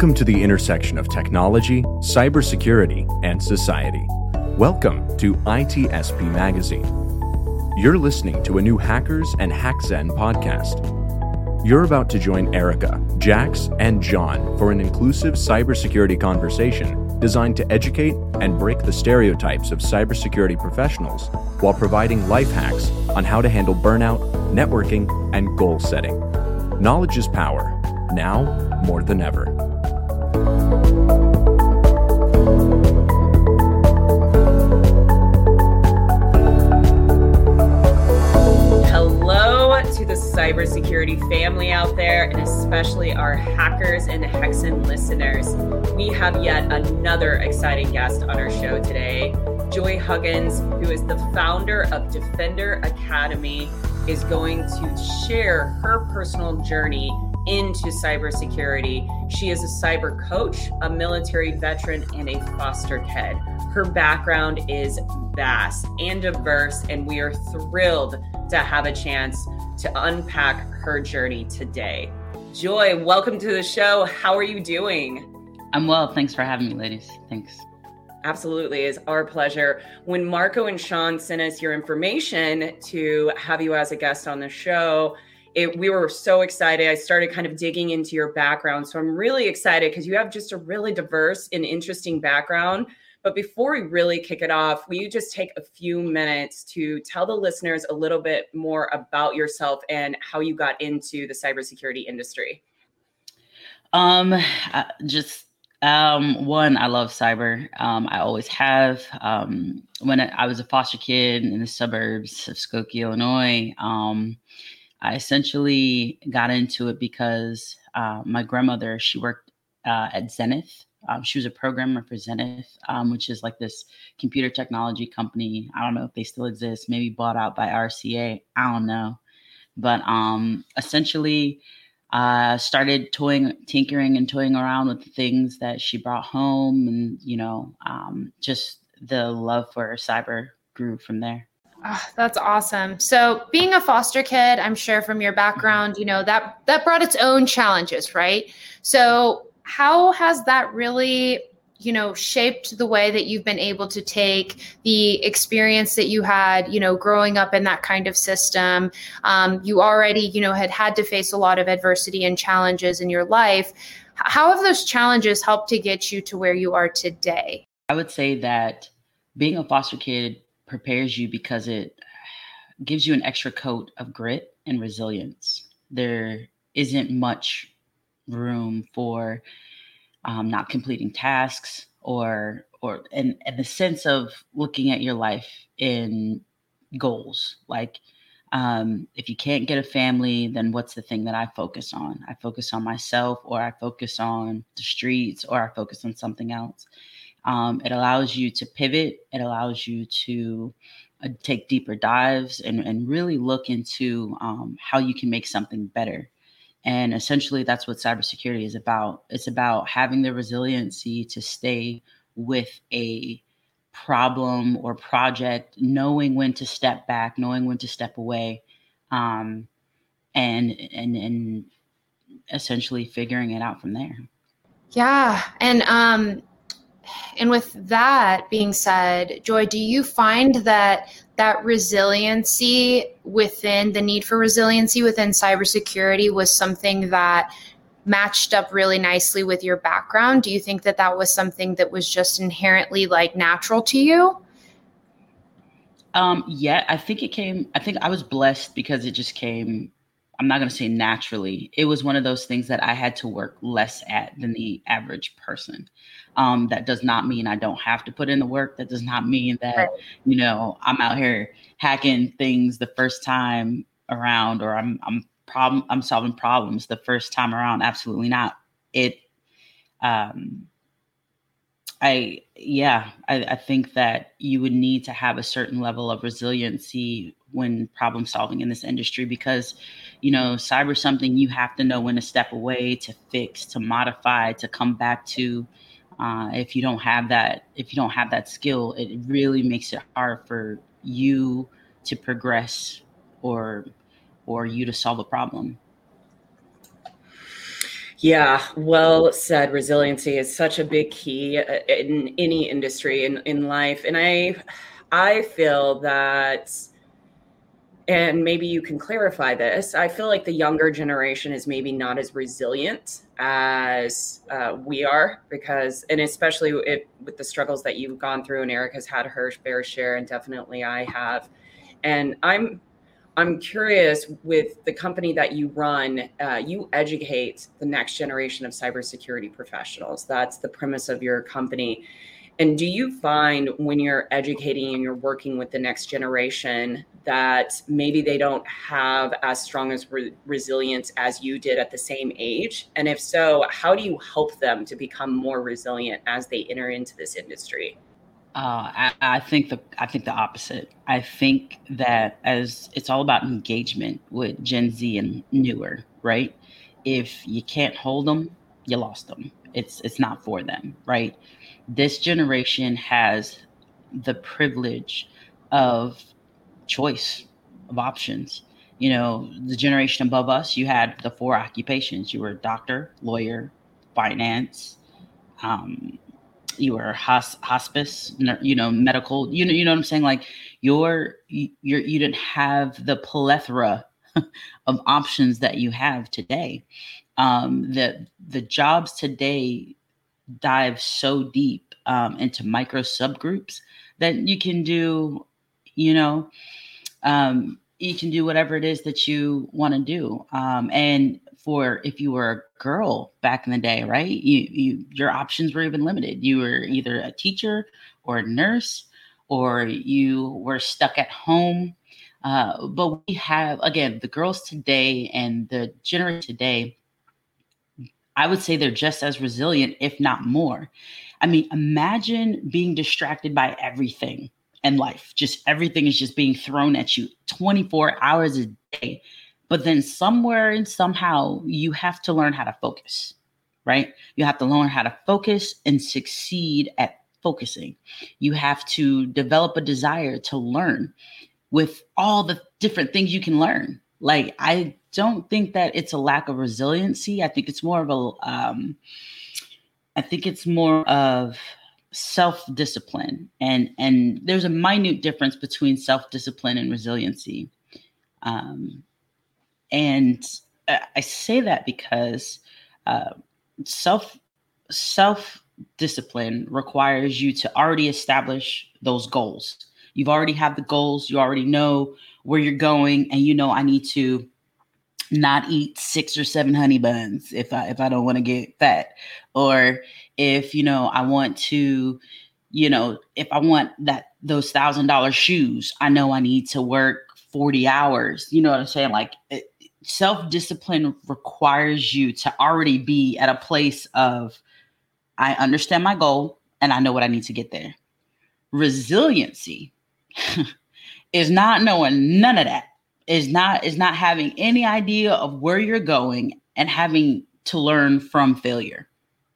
Welcome to the intersection of technology, cybersecurity, and society. Welcome to ITSP Magazine. You're listening to a new Hackers and HackZen podcast. You're about to join Erica, Jax, and John for an inclusive cybersecurity conversation designed to educate and break the stereotypes of cybersecurity professionals while providing life hacks on how to handle burnout, networking, and goal setting. Knowledge is power, now more than ever. Cybersecurity family out there, and especially our hackers and Hexen listeners. We have yet another exciting guest on our show today. Joy Huggins, who is the founder of Defender Academy, is going to share her personal journey into cybersecurity. She is a cyber coach, a military veteran, and a foster kid. Her background is vast and diverse, and we are thrilled to have a chance to unpack her journey today. Joy, welcome to the show. How are you doing? I'm well. Thanks for having me, ladies. Thanks. Absolutely, is our pleasure. When Marco and Sean sent us your information to have you as a guest on the show, it, we were so excited. I started kind of digging into your background. So I'm really excited because you have just a really diverse and interesting background. But before we really kick it off, will you just take a few minutes to tell the listeners a little bit more about yourself and how you got into the cybersecurity industry? Um, just um, one, I love cyber. Um, I always have. Um, when I, was a foster kid in the suburbs of Skokie, Illinois, um, I essentially got into it because uh, my grandmother, she worked uh, at Zenith. Um, she was a programmer for Zenith, um, which is like this computer technology company. I don't know if they still exist, maybe bought out by RCA. I don't know. But um, essentially, uh, started toying, tinkering, and toying around with the things that she brought home, and you know, um, just the love for cyber grew from there. Oh, that's awesome. So, being a foster kid, I'm sure from your background, you know that that brought its own challenges, right? So, how has that really you know shaped the way that you've been able to take the experience that you had you know growing up in that kind of system? Um, you already you know had had to face a lot of adversity and challenges in your life. How have those challenges helped to get you to where you are today? I would say that being a foster kid prepares you because it gives you an extra coat of grit and resilience. There isn't much room for um, not completing tasks or or and, and the sense of looking at your life in goals. Like um, if you can't get a family then what's the thing that i focus on? I focus on myself or i focus on the streets or i focus on something else. Um, it allows you to pivot. It allows you to uh, take deeper dives and, and really look into um, how you can make something better and essentially, that's what cybersecurity is about. It's about having the resiliency to stay with a problem or project, knowing when to step back, knowing when to step away, um, and and and essentially figuring it out from there. Yeah, and um, and with that being said, Joy, do you find that that resiliency within the need for resiliency within cybersecurity was something that matched up really nicely with your background? Do you think that that was something that was just inherently like natural to you? Um, yeah, I think it came, I think I was blessed because it just came, I'm not going to say naturally. It was one of those things that I had to work less at than the average person. Um, that does not mean I don't have to put in the work. That does not mean that, you know, I'm out here hacking things the first time around or I'm I'm problem I'm solving problems the first time around. Absolutely not. It um I yeah, I, I think that you would need to have a certain level of resiliency when problem solving in this industry because you know cyber something you have to know when to step away to fix to modify to come back to uh, if you don't have that, if you don't have that skill, it really makes it hard for you to progress or or you to solve a problem. Yeah, well said. Resiliency is such a big key uh, in any industry in, in life. And I I feel that and maybe you can clarify this. I feel like the younger generation is maybe not as resilient as uh, we are because, and especially it, with the struggles that you've gone through, and Eric has had her fair share, and definitely I have. And I'm I'm curious with the company that you run, uh, you educate the next generation of cybersecurity professionals. That's the premise of your company. And do you find when you're educating and you're working with the next generation that maybe they don't have as strong as re- resilience as you did at the same age? And if so, how do you help them to become more resilient as they enter into this industry? Uh, I, I, think the I think the opposite. I think that as it's all about engagement with Gen Z and newer, right? If you can't hold them, you lost them. It's it's not for them, right? This generation has the privilege of choice of options. You know, the generation above us, you had the four occupations. You were doctor, lawyer, finance, um, you were hos- hospice, you know, medical, you know, you know what I'm saying? Like you're, you're, you didn't have the plethora of options that you have today. Um, the, the jobs today dive so deep um, into micro subgroups that you can do, you know, um, you can do whatever it is that you want to do. Um, and for if you were a girl back in the day, right? You, you your options were even limited. You were either a teacher or a nurse, or you were stuck at home. Uh, but we have again the girls today and the generation today. I would say they're just as resilient, if not more. I mean, imagine being distracted by everything in life. Just everything is just being thrown at you 24 hours a day but then somewhere and somehow you have to learn how to focus, right? You have to learn how to focus and succeed at focusing. You have to develop a desire to learn with all the different things you can learn. Like, I don't think that it's a lack of resiliency. I think it's more of a, um, I think it's more of self-discipline and and there's a minute difference between self-discipline and resiliency um, and I say that because uh, self self discipline requires you to already establish those goals. You've already have the goals. You already know where you're going, and you know I need to not eat six or seven honey buns if I if I don't want to get fat, or if you know I want to, you know, if I want that those thousand dollar shoes, I know I need to work 40 hours. You know what I'm saying? Like it, self discipline requires you to already be at a place of, I understand my goal and I know what I need to get there. Resiliency is not knowing none of that. Is not is not having any idea of where you're going and having to learn from failure,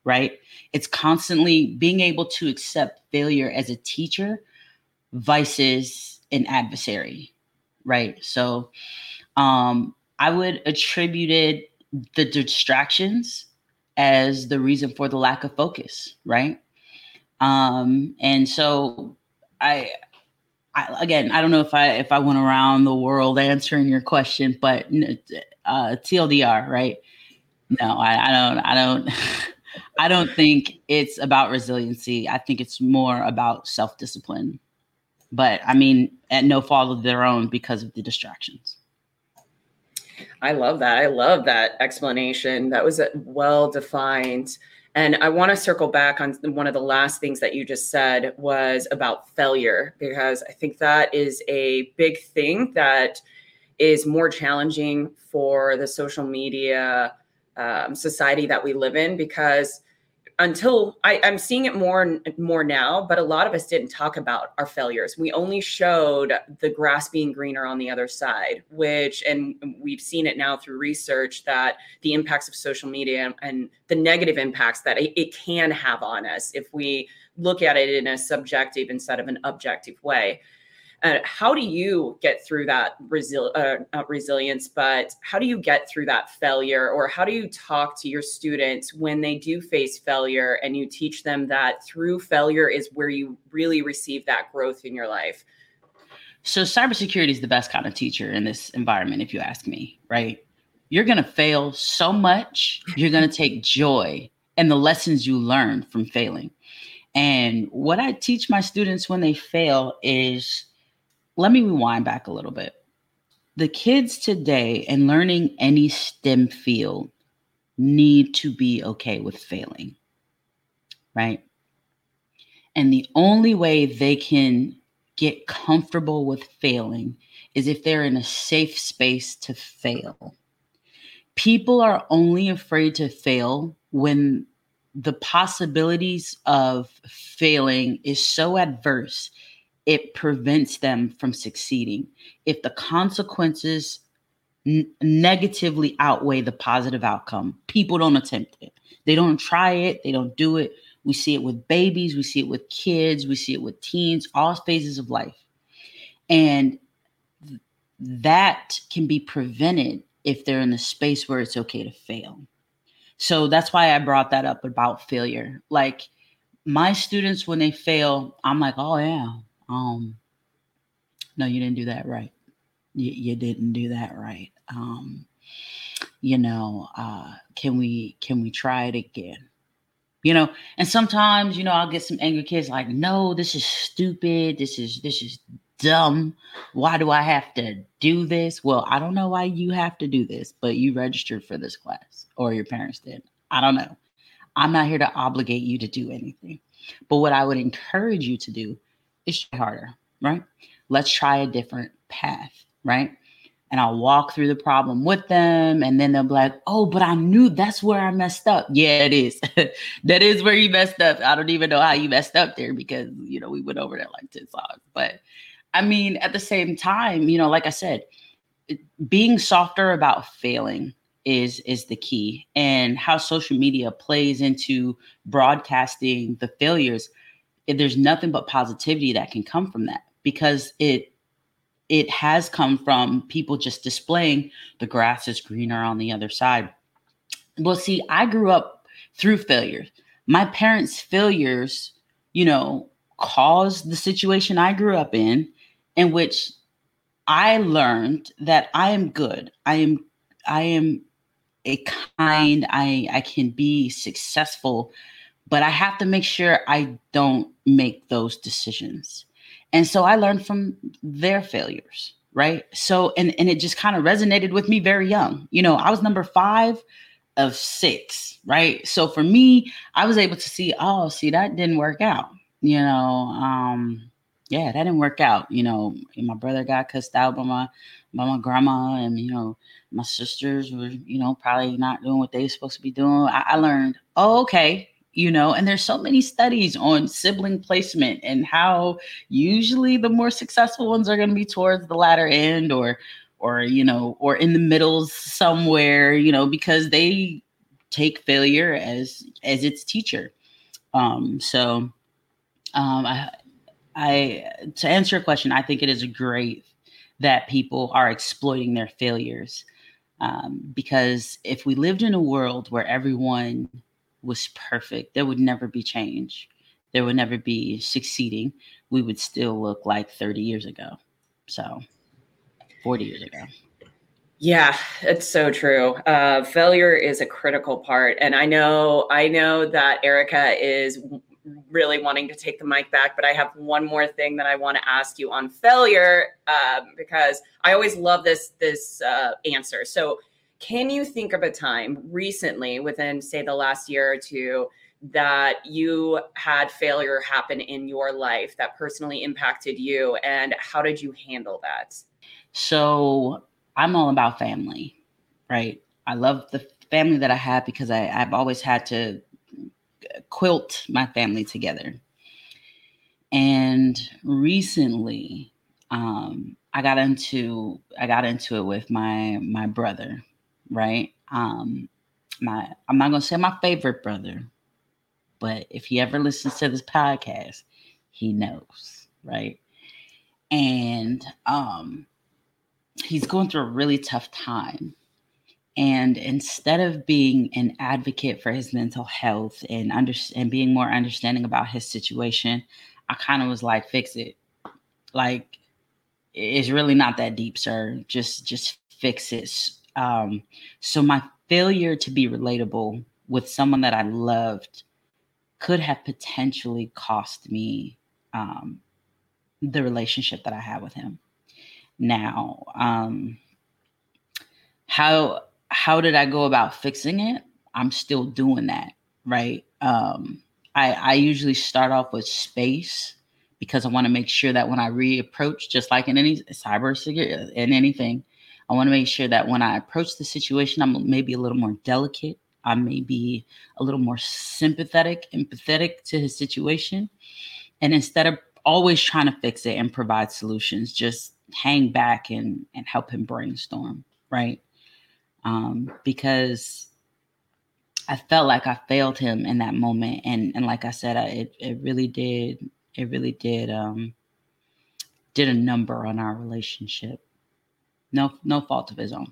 right? It's constantly being able to accept failure as a teacher vices an adversary, right? So um I would attribute it the distractions as the reason for the lack of focus, right? Um, and so I, I again, I don't know if I if I went around the world answering your question, but uh, TLDR, right? No, I, I don't. I don't. I don't think it's about resiliency. I think it's more about self discipline. But I mean, at no fault of their own because of the distractions. I love that. I love that explanation. That was well defined. And I want to circle back on one of the last things that you just said was about failure, because I think that is a big thing that is more challenging for the social media um, society that we live in because until I, am seeing it more and more now, but a lot of us didn't talk about our failures. We only showed the grass being greener on the other side, which, and we've seen it now through research that the impacts of social media and the negative impacts that it, it can have on us if we look at it in a subjective instead of an objective way. Uh, how do you get through that resil- uh, resilience? But how do you get through that failure, or how do you talk to your students when they do face failure, and you teach them that through failure is where you really receive that growth in your life? So cybersecurity is the best kind of teacher in this environment, if you ask me. Right? You're going to fail so much. You're going to take joy in the lessons you learn from failing. And what I teach my students when they fail is let me rewind back a little bit. The kids today and learning any STEM field need to be okay with failing, right? And the only way they can get comfortable with failing is if they're in a safe space to fail. People are only afraid to fail when the possibilities of failing is so adverse it prevents them from succeeding. If the consequences n- negatively outweigh the positive outcome people don't attempt it. They don't try it they don't do it. We see it with babies we see it with kids we see it with teens all phases of life. And th- that can be prevented if they're in a space where it's okay to fail. So that's why I brought that up about failure. Like my students, when they fail, I'm like, oh yeah, um, no, you didn't do that right. You, you didn't do that right. Um, you know, uh, can we can we try it again? You know, and sometimes, you know, I'll get some angry kids like, no, this is stupid. This is this is dumb. Why do I have to do this? Well, I don't know why you have to do this, but you registered for this class or your parents did. I don't know. I'm not here to obligate you to do anything. But what I would encourage you to do try harder, right? Let's try a different path, right? And I'll walk through the problem with them. And then they'll be like, oh, but I knew that's where I messed up. Yeah, it is. that is where you messed up. I don't even know how you messed up there because, you know, we went over that like 10 times. But I mean, at the same time, you know, like I said, being softer about failing is is the key and how social media plays into broadcasting the failures there's nothing but positivity that can come from that because it it has come from people just displaying the grass is greener on the other side well see i grew up through failures my parents failures you know caused the situation i grew up in in which I learned that I am good. I am I am a kind, I I can be successful, but I have to make sure I don't make those decisions. And so I learned from their failures, right? So and and it just kind of resonated with me very young. You know, I was number 5 of 6, right? So for me, I was able to see, oh, see that didn't work out. You know, um yeah, that didn't work out. You know, my brother got cussed out by my by my grandma, and you know, my sisters were, you know, probably not doing what they were supposed to be doing. I, I learned, oh, okay, you know, and there's so many studies on sibling placement and how usually the more successful ones are going to be towards the latter end, or or you know, or in the middle somewhere, you know, because they take failure as as its teacher. Um, so um, I I to answer your question, I think it is great that people are exploiting their failures. Um, because if we lived in a world where everyone was perfect, there would never be change. There would never be succeeding. We would still look like 30 years ago. So 40 years ago. Yeah, it's so true. Uh, failure is a critical part, and I know I know that Erica is really wanting to take the mic back, but I have one more thing that I want to ask you on failure um, because I always love this this uh, answer. So, can you think of a time recently, within say the last year or two, that you had failure happen in your life that personally impacted you, and how did you handle that? So, I'm all about family, right? I love the family that I have because I, I've always had to quilt my family together. And recently, um, I got into I got into it with my my brother, right? Um, my I'm not gonna say my favorite brother, but if he ever listens to this podcast, he knows, right? and um, he's going through a really tough time. And instead of being an advocate for his mental health and under and being more understanding about his situation, I kind of was like, fix it. Like, it's really not that deep, sir. Just just fix it. Um, so my failure to be relatable with someone that I loved could have potentially cost me um, the relationship that I have with him. Now, um, how how did I go about fixing it? I'm still doing that, right? Um, I, I usually start off with space because I want to make sure that when I reapproach, just like in any cyber in anything, I want to make sure that when I approach the situation, I'm maybe a little more delicate. I may be a little more sympathetic, empathetic to his situation. And instead of always trying to fix it and provide solutions, just hang back and, and help him brainstorm, right? Um, because I felt like I failed him in that moment. And, and like I said, I, it, it really did, it really did, um, did a number on our relationship. No, no fault of his own.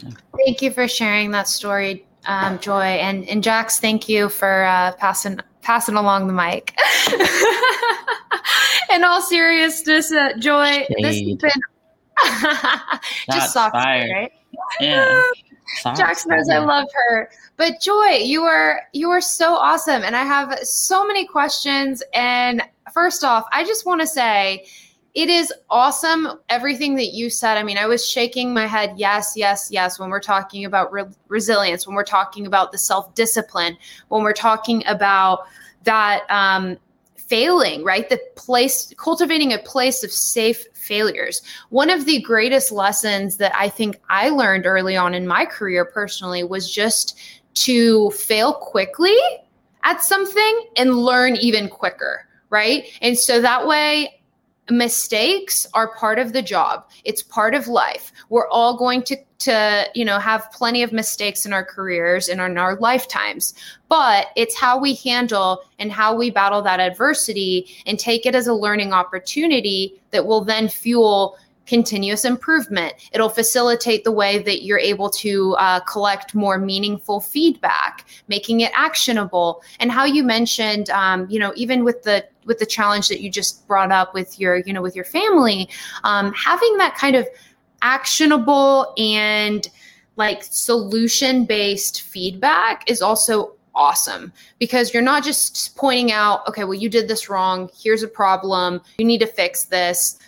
So. Thank you for sharing that story, um, Joy, and and Jax. Thank you for uh, passing passing along the mic. In all seriousness, uh, Joy, Shade. this has been just soft, right? Yeah. Jax knows I love her. But Joy, you are you are so awesome. And I have so many questions. And first off, I just want to say it is awesome everything that you said. I mean, I was shaking my head, yes, yes, yes, when we're talking about re- resilience, when we're talking about the self discipline, when we're talking about that um, failing, right? The place, cultivating a place of safe failures. One of the greatest lessons that I think I learned early on in my career personally was just to fail quickly at something and learn even quicker, right? And so that way, mistakes are part of the job it's part of life we're all going to to you know have plenty of mistakes in our careers and in our lifetimes but it's how we handle and how we battle that adversity and take it as a learning opportunity that will then fuel continuous improvement. It'll facilitate the way that you're able to uh, collect more meaningful feedback, making it actionable. And how you mentioned, um, you know, even with the with the challenge that you just brought up with your, you know, with your family, um, having that kind of actionable and like solution based feedback is also awesome because you're not just pointing out, okay, well, you did this wrong. Here's a problem. You need to fix this.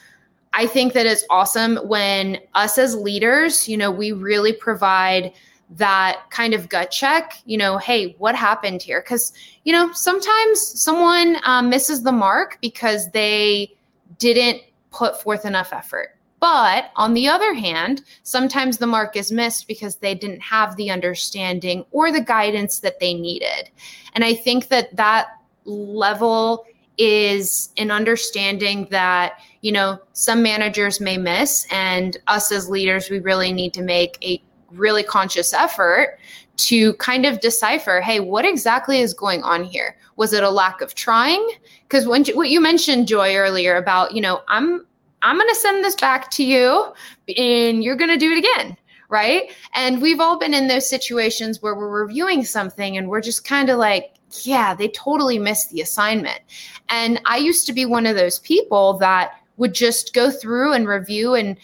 I think that it's awesome when us as leaders, you know, we really provide that kind of gut check, you know, hey, what happened here? Because, you know, sometimes someone um, misses the mark because they didn't put forth enough effort. But on the other hand, sometimes the mark is missed because they didn't have the understanding or the guidance that they needed. And I think that that level is an understanding that you know some managers may miss and us as leaders we really need to make a really conscious effort to kind of decipher hey what exactly is going on here? Was it a lack of trying? Because when what you mentioned joy earlier about you know i'm i'm going to send this back to you and you're going to do it again right? And we've all been in those situations where we're reviewing something and we're just kind of like yeah, they totally missed the assignment. And I used to be one of those people that would just go through and review and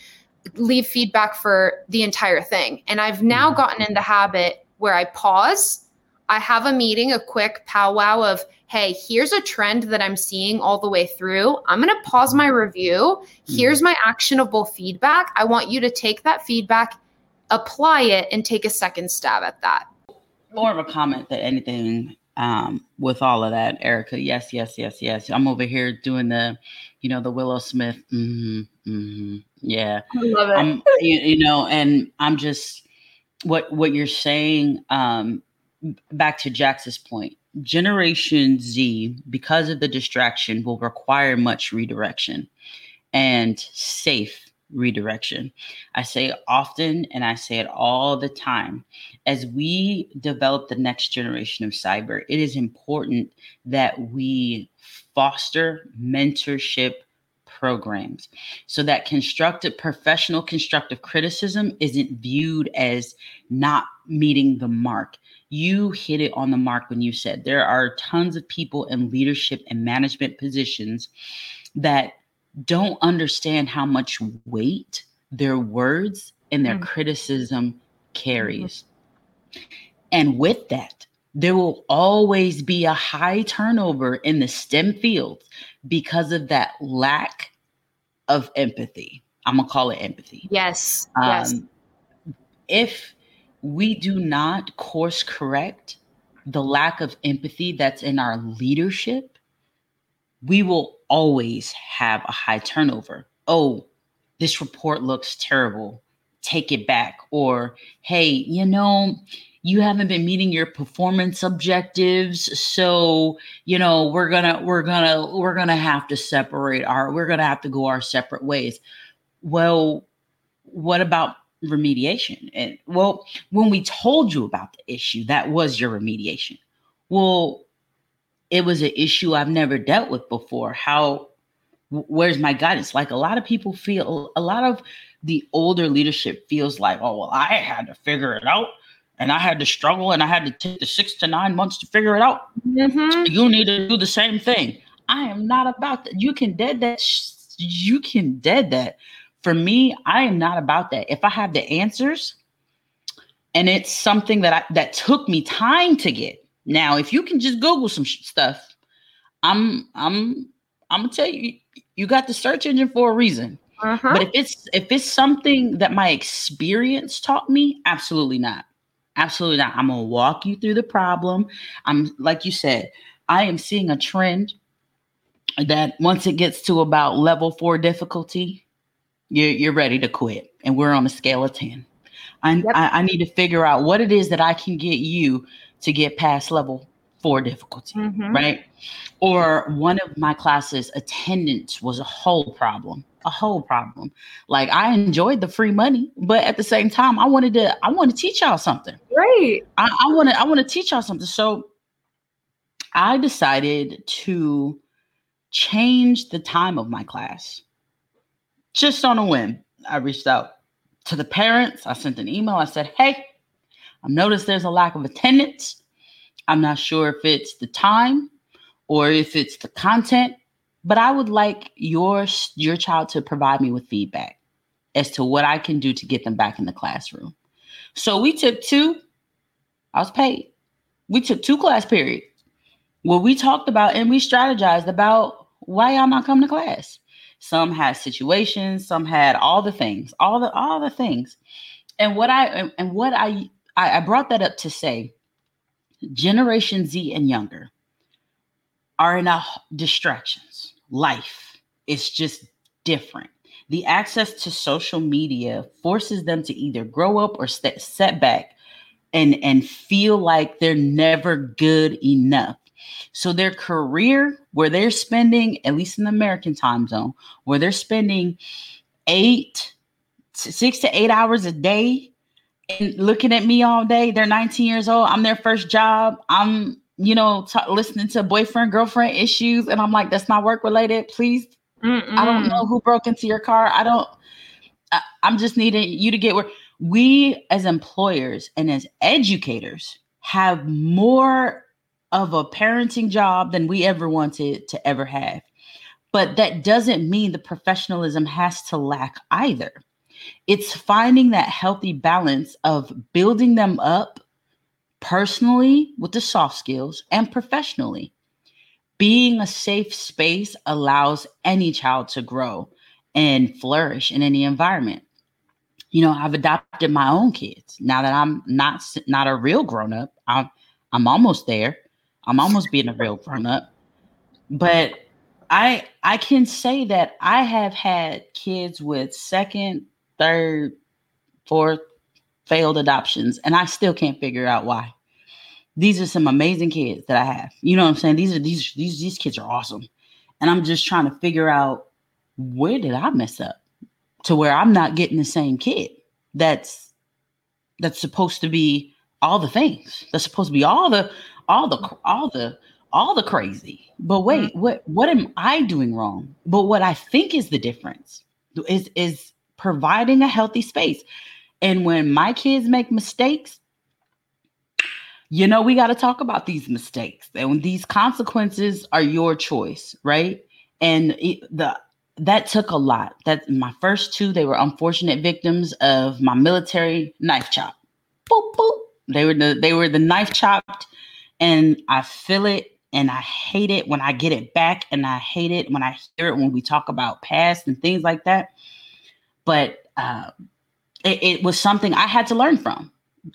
leave feedback for the entire thing. And I've now mm-hmm. gotten in the habit where I pause, I have a meeting, a quick powwow of, hey, here's a trend that I'm seeing all the way through. I'm going to pause my review. Here's mm-hmm. my actionable feedback. I want you to take that feedback, apply it, and take a second stab at that. More of a comment than anything um, with all of that, Erica. Yes, yes, yes, yes. I'm over here doing the, you know, the Willow Smith. Mm-hmm, mm-hmm, yeah, I love it. I'm, you, you, know, and I'm just what what you're saying. Um, back to Jax's point, Generation Z, because of the distraction, will require much redirection and safe redirection. I say it often and I say it all the time. As we develop the next generation of cyber, it is important that we foster mentorship programs so that constructive professional constructive criticism isn't viewed as not meeting the mark you hit it on the mark when you said there are tons of people in leadership and management positions that don't understand how much weight their words and their mm-hmm. criticism carries. Mm-hmm. And with that, there will always be a high turnover in the STEM fields because of that lack of empathy. I'm gonna call it empathy. Yes. Um, yes. If we do not course correct the lack of empathy that's in our leadership, we will always have a high turnover. Oh, this report looks terrible. Take it back. Or, hey, you know, you haven't been meeting your performance objectives so you know we're gonna we're gonna we're gonna have to separate our we're gonna have to go our separate ways well what about remediation and well when we told you about the issue that was your remediation well it was an issue I've never dealt with before. How, where's my guidance? Like a lot of people feel, a lot of the older leadership feels like, oh, well, I had to figure it out and I had to struggle and I had to take the six to nine months to figure it out. Mm-hmm. You need to do the same thing. I am not about that. You can dead that. You can dead that. For me, I am not about that. If I have the answers and it's something that I, that took me time to get, now, if you can just Google some sh- stuff, I'm I'm I'm gonna tell you, you got the search engine for a reason. Uh-huh. But if it's if it's something that my experience taught me, absolutely not. Absolutely not. I'm gonna walk you through the problem. I'm like you said, I am seeing a trend that once it gets to about level four difficulty, you're you're ready to quit. And we're on a scale of 10. I, yep. I, I need to figure out what it is that I can get you to get past level four difficulty, mm-hmm. right? Or one of my classes, attendance was a whole problem, a whole problem. Like I enjoyed the free money, but at the same time, I wanted to, I want to teach y'all something. Right. I, I want to, I want to teach y'all something. So I decided to change the time of my class just on a whim. I reached out to the parents. I sent an email. I said, Hey, I've noticed there's a lack of attendance. I'm not sure if it's the time or if it's the content, but I would like your your child to provide me with feedback as to what I can do to get them back in the classroom. So we took two. I was paid. We took two class periods where we talked about and we strategized about why y'all not coming to class. Some had situations, some had all the things, all the all the things. And what I and what I I, brought that up to say Generation Z and younger are in a distractions. Life is just different. The access to social media forces them to either grow up or st- set back and and feel like they're never good enough. So their career, where they're spending, at least in the American time zone, where they're spending eight, six to eight hours a day and looking at me all day. They're 19 years old. I'm their first job. I'm, you know, t- listening to boyfriend girlfriend issues, and I'm like, that's not work related. Please, Mm-mm. I don't know who broke into your car. I don't. I, I'm just needing you to get where we, as employers and as educators, have more of a parenting job than we ever wanted to ever have. But that doesn't mean the professionalism has to lack either. It's finding that healthy balance of building them up personally with the soft skills and professionally. Being a safe space allows any child to grow and flourish in any environment. You know, I've adopted my own kids. Now that I'm not not a real grown up, I'm I'm almost there. I'm almost being a real grown up. But I I can say that I have had kids with second, third, fourth failed adoptions, and I still can't figure out why. These are some amazing kids that I have. You know what I'm saying? These are these these these kids are awesome. And I'm just trying to figure out where did I mess up to where I'm not getting the same kid that's that's supposed to be all the things. That's supposed to be all the all the all the all the crazy. But wait, mm-hmm. what what am I doing wrong? But what I think is the difference is is providing a healthy space. And when my kids make mistakes, you know, we got to talk about these mistakes. And these consequences are your choice, right? And it, the that took a lot. That my first two, they were unfortunate victims of my military knife chop. Boop, boop. They were the they were the knife chopped, and I feel it and I hate it when I get it back, and I hate it when I hear it when we talk about past and things like that. But uh, it, it was something I had to learn from.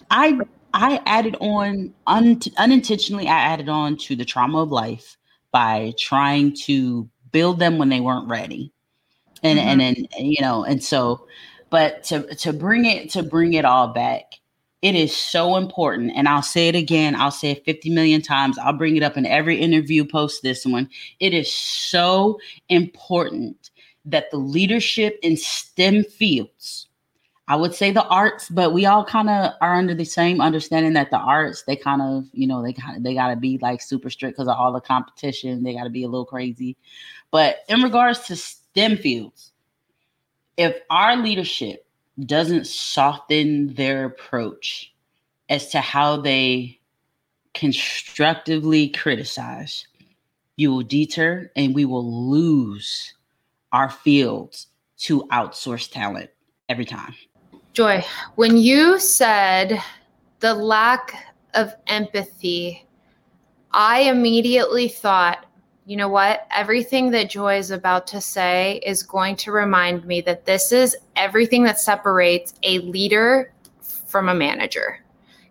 I I added on un- unintentionally. I added on to the trauma of life by trying to build them when they weren't ready, and mm-hmm. and and you know, and so, but to to bring it to bring it all back, it is so important. And I'll say it again. I'll say it fifty million times. I'll bring it up in every interview. Post this one. It is so important that the leadership in STEM fields I would say the arts, but we all kind of are under the same understanding that the arts, they kind of, you know, they kind of they got to be like super strict because of all the competition. They got to be a little crazy. But in regards to STEM fields, if our leadership doesn't soften their approach as to how they constructively criticize, you will deter and we will lose our fields to outsource talent every time. Joy, when you said the lack of empathy, I immediately thought, you know what? Everything that Joy is about to say is going to remind me that this is everything that separates a leader from a manager.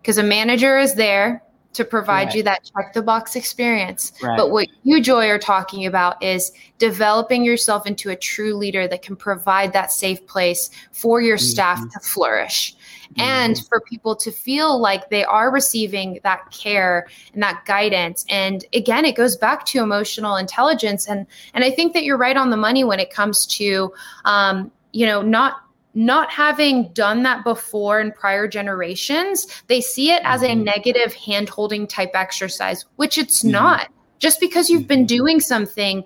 Because a manager is there to provide right. you that check the box experience. Right. But what you, Joy, are talking about is developing yourself into a true leader that can provide that safe place for your mm-hmm. staff to flourish mm-hmm. and for people to feel like they are receiving that care and that guidance. And again, it goes back to emotional intelligence. And, and I think that you're right on the money when it comes to, um, you know, not not having done that before in prior generations, they see it as a mm-hmm. negative hand holding type exercise, which it's mm-hmm. not. Just because you've been mm-hmm. doing something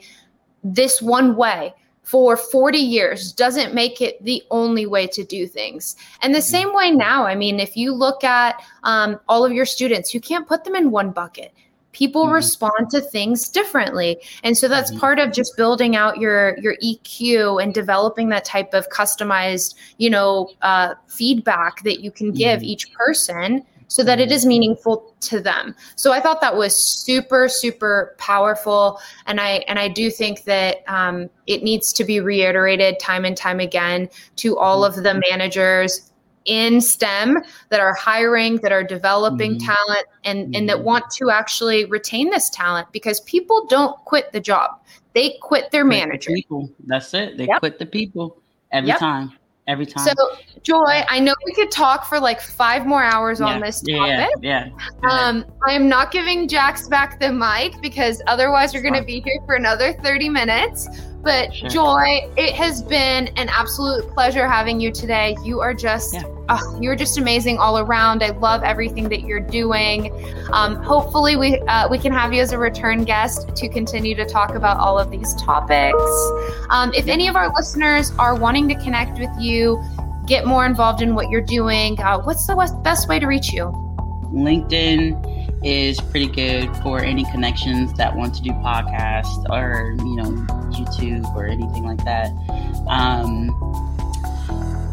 this one way for 40 years doesn't make it the only way to do things. And the same way now, I mean, if you look at um, all of your students, you can't put them in one bucket people mm-hmm. respond to things differently and so that's mm-hmm. part of just building out your your eq and developing that type of customized you know uh, feedback that you can give mm-hmm. each person so that it is mm-hmm. meaningful to them so i thought that was super super powerful and i and i do think that um, it needs to be reiterated time and time again to all mm-hmm. of the managers in STEM that are hiring, that are developing mm-hmm. talent, and, mm-hmm. and that mm-hmm. want to actually retain this talent because people don't quit the job. They quit their quit manager. The people. That's it. They yep. quit the people every yep. time. Every time. So, Joy, I know we could talk for like five more hours yeah. on this topic. Yeah. yeah. Um, I am not giving Jax back the mic because otherwise we're going to be here for another 30 minutes. But sure. Joy, it has been an absolute pleasure having you today. You are just yeah. oh, you're just amazing all around. I love everything that you're doing. Um, hopefully, we uh, we can have you as a return guest to continue to talk about all of these topics. Um, if any of our listeners are wanting to connect with you, get more involved in what you're doing, uh, what's the best way to reach you? LinkedIn is pretty good for any connections that want to do podcasts or you know YouTube or anything like that. Um,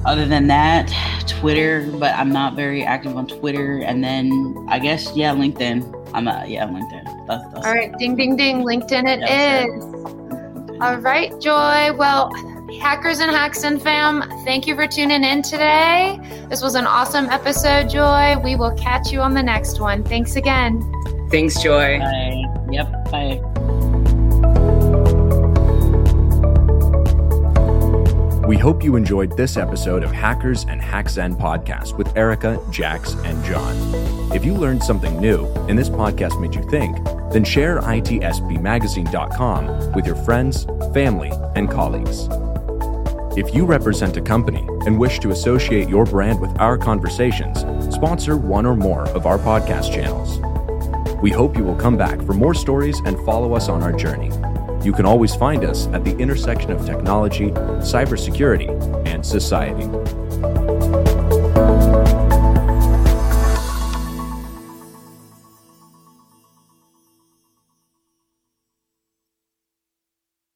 other than that, Twitter, but I'm not very active on Twitter. And then I guess yeah, LinkedIn. I'm uh, yeah, LinkedIn. That's, that's All right, ding ding ding, LinkedIn it is. All right, Joy. Well Hackers and Hacks and fam, thank you for tuning in today. This was an awesome episode, Joy. We will catch you on the next one. Thanks again. Thanks, Joy. Bye. Yep. Bye. We hope you enjoyed this episode of Hackers and HackZen podcast with Erica, Jax, and John. If you learned something new and this podcast made you think, then share itspmagazine.com with your friends, family, and colleagues. If you represent a company and wish to associate your brand with our conversations, sponsor one or more of our podcast channels. We hope you will come back for more stories and follow us on our journey. You can always find us at the intersection of technology, cybersecurity, and society.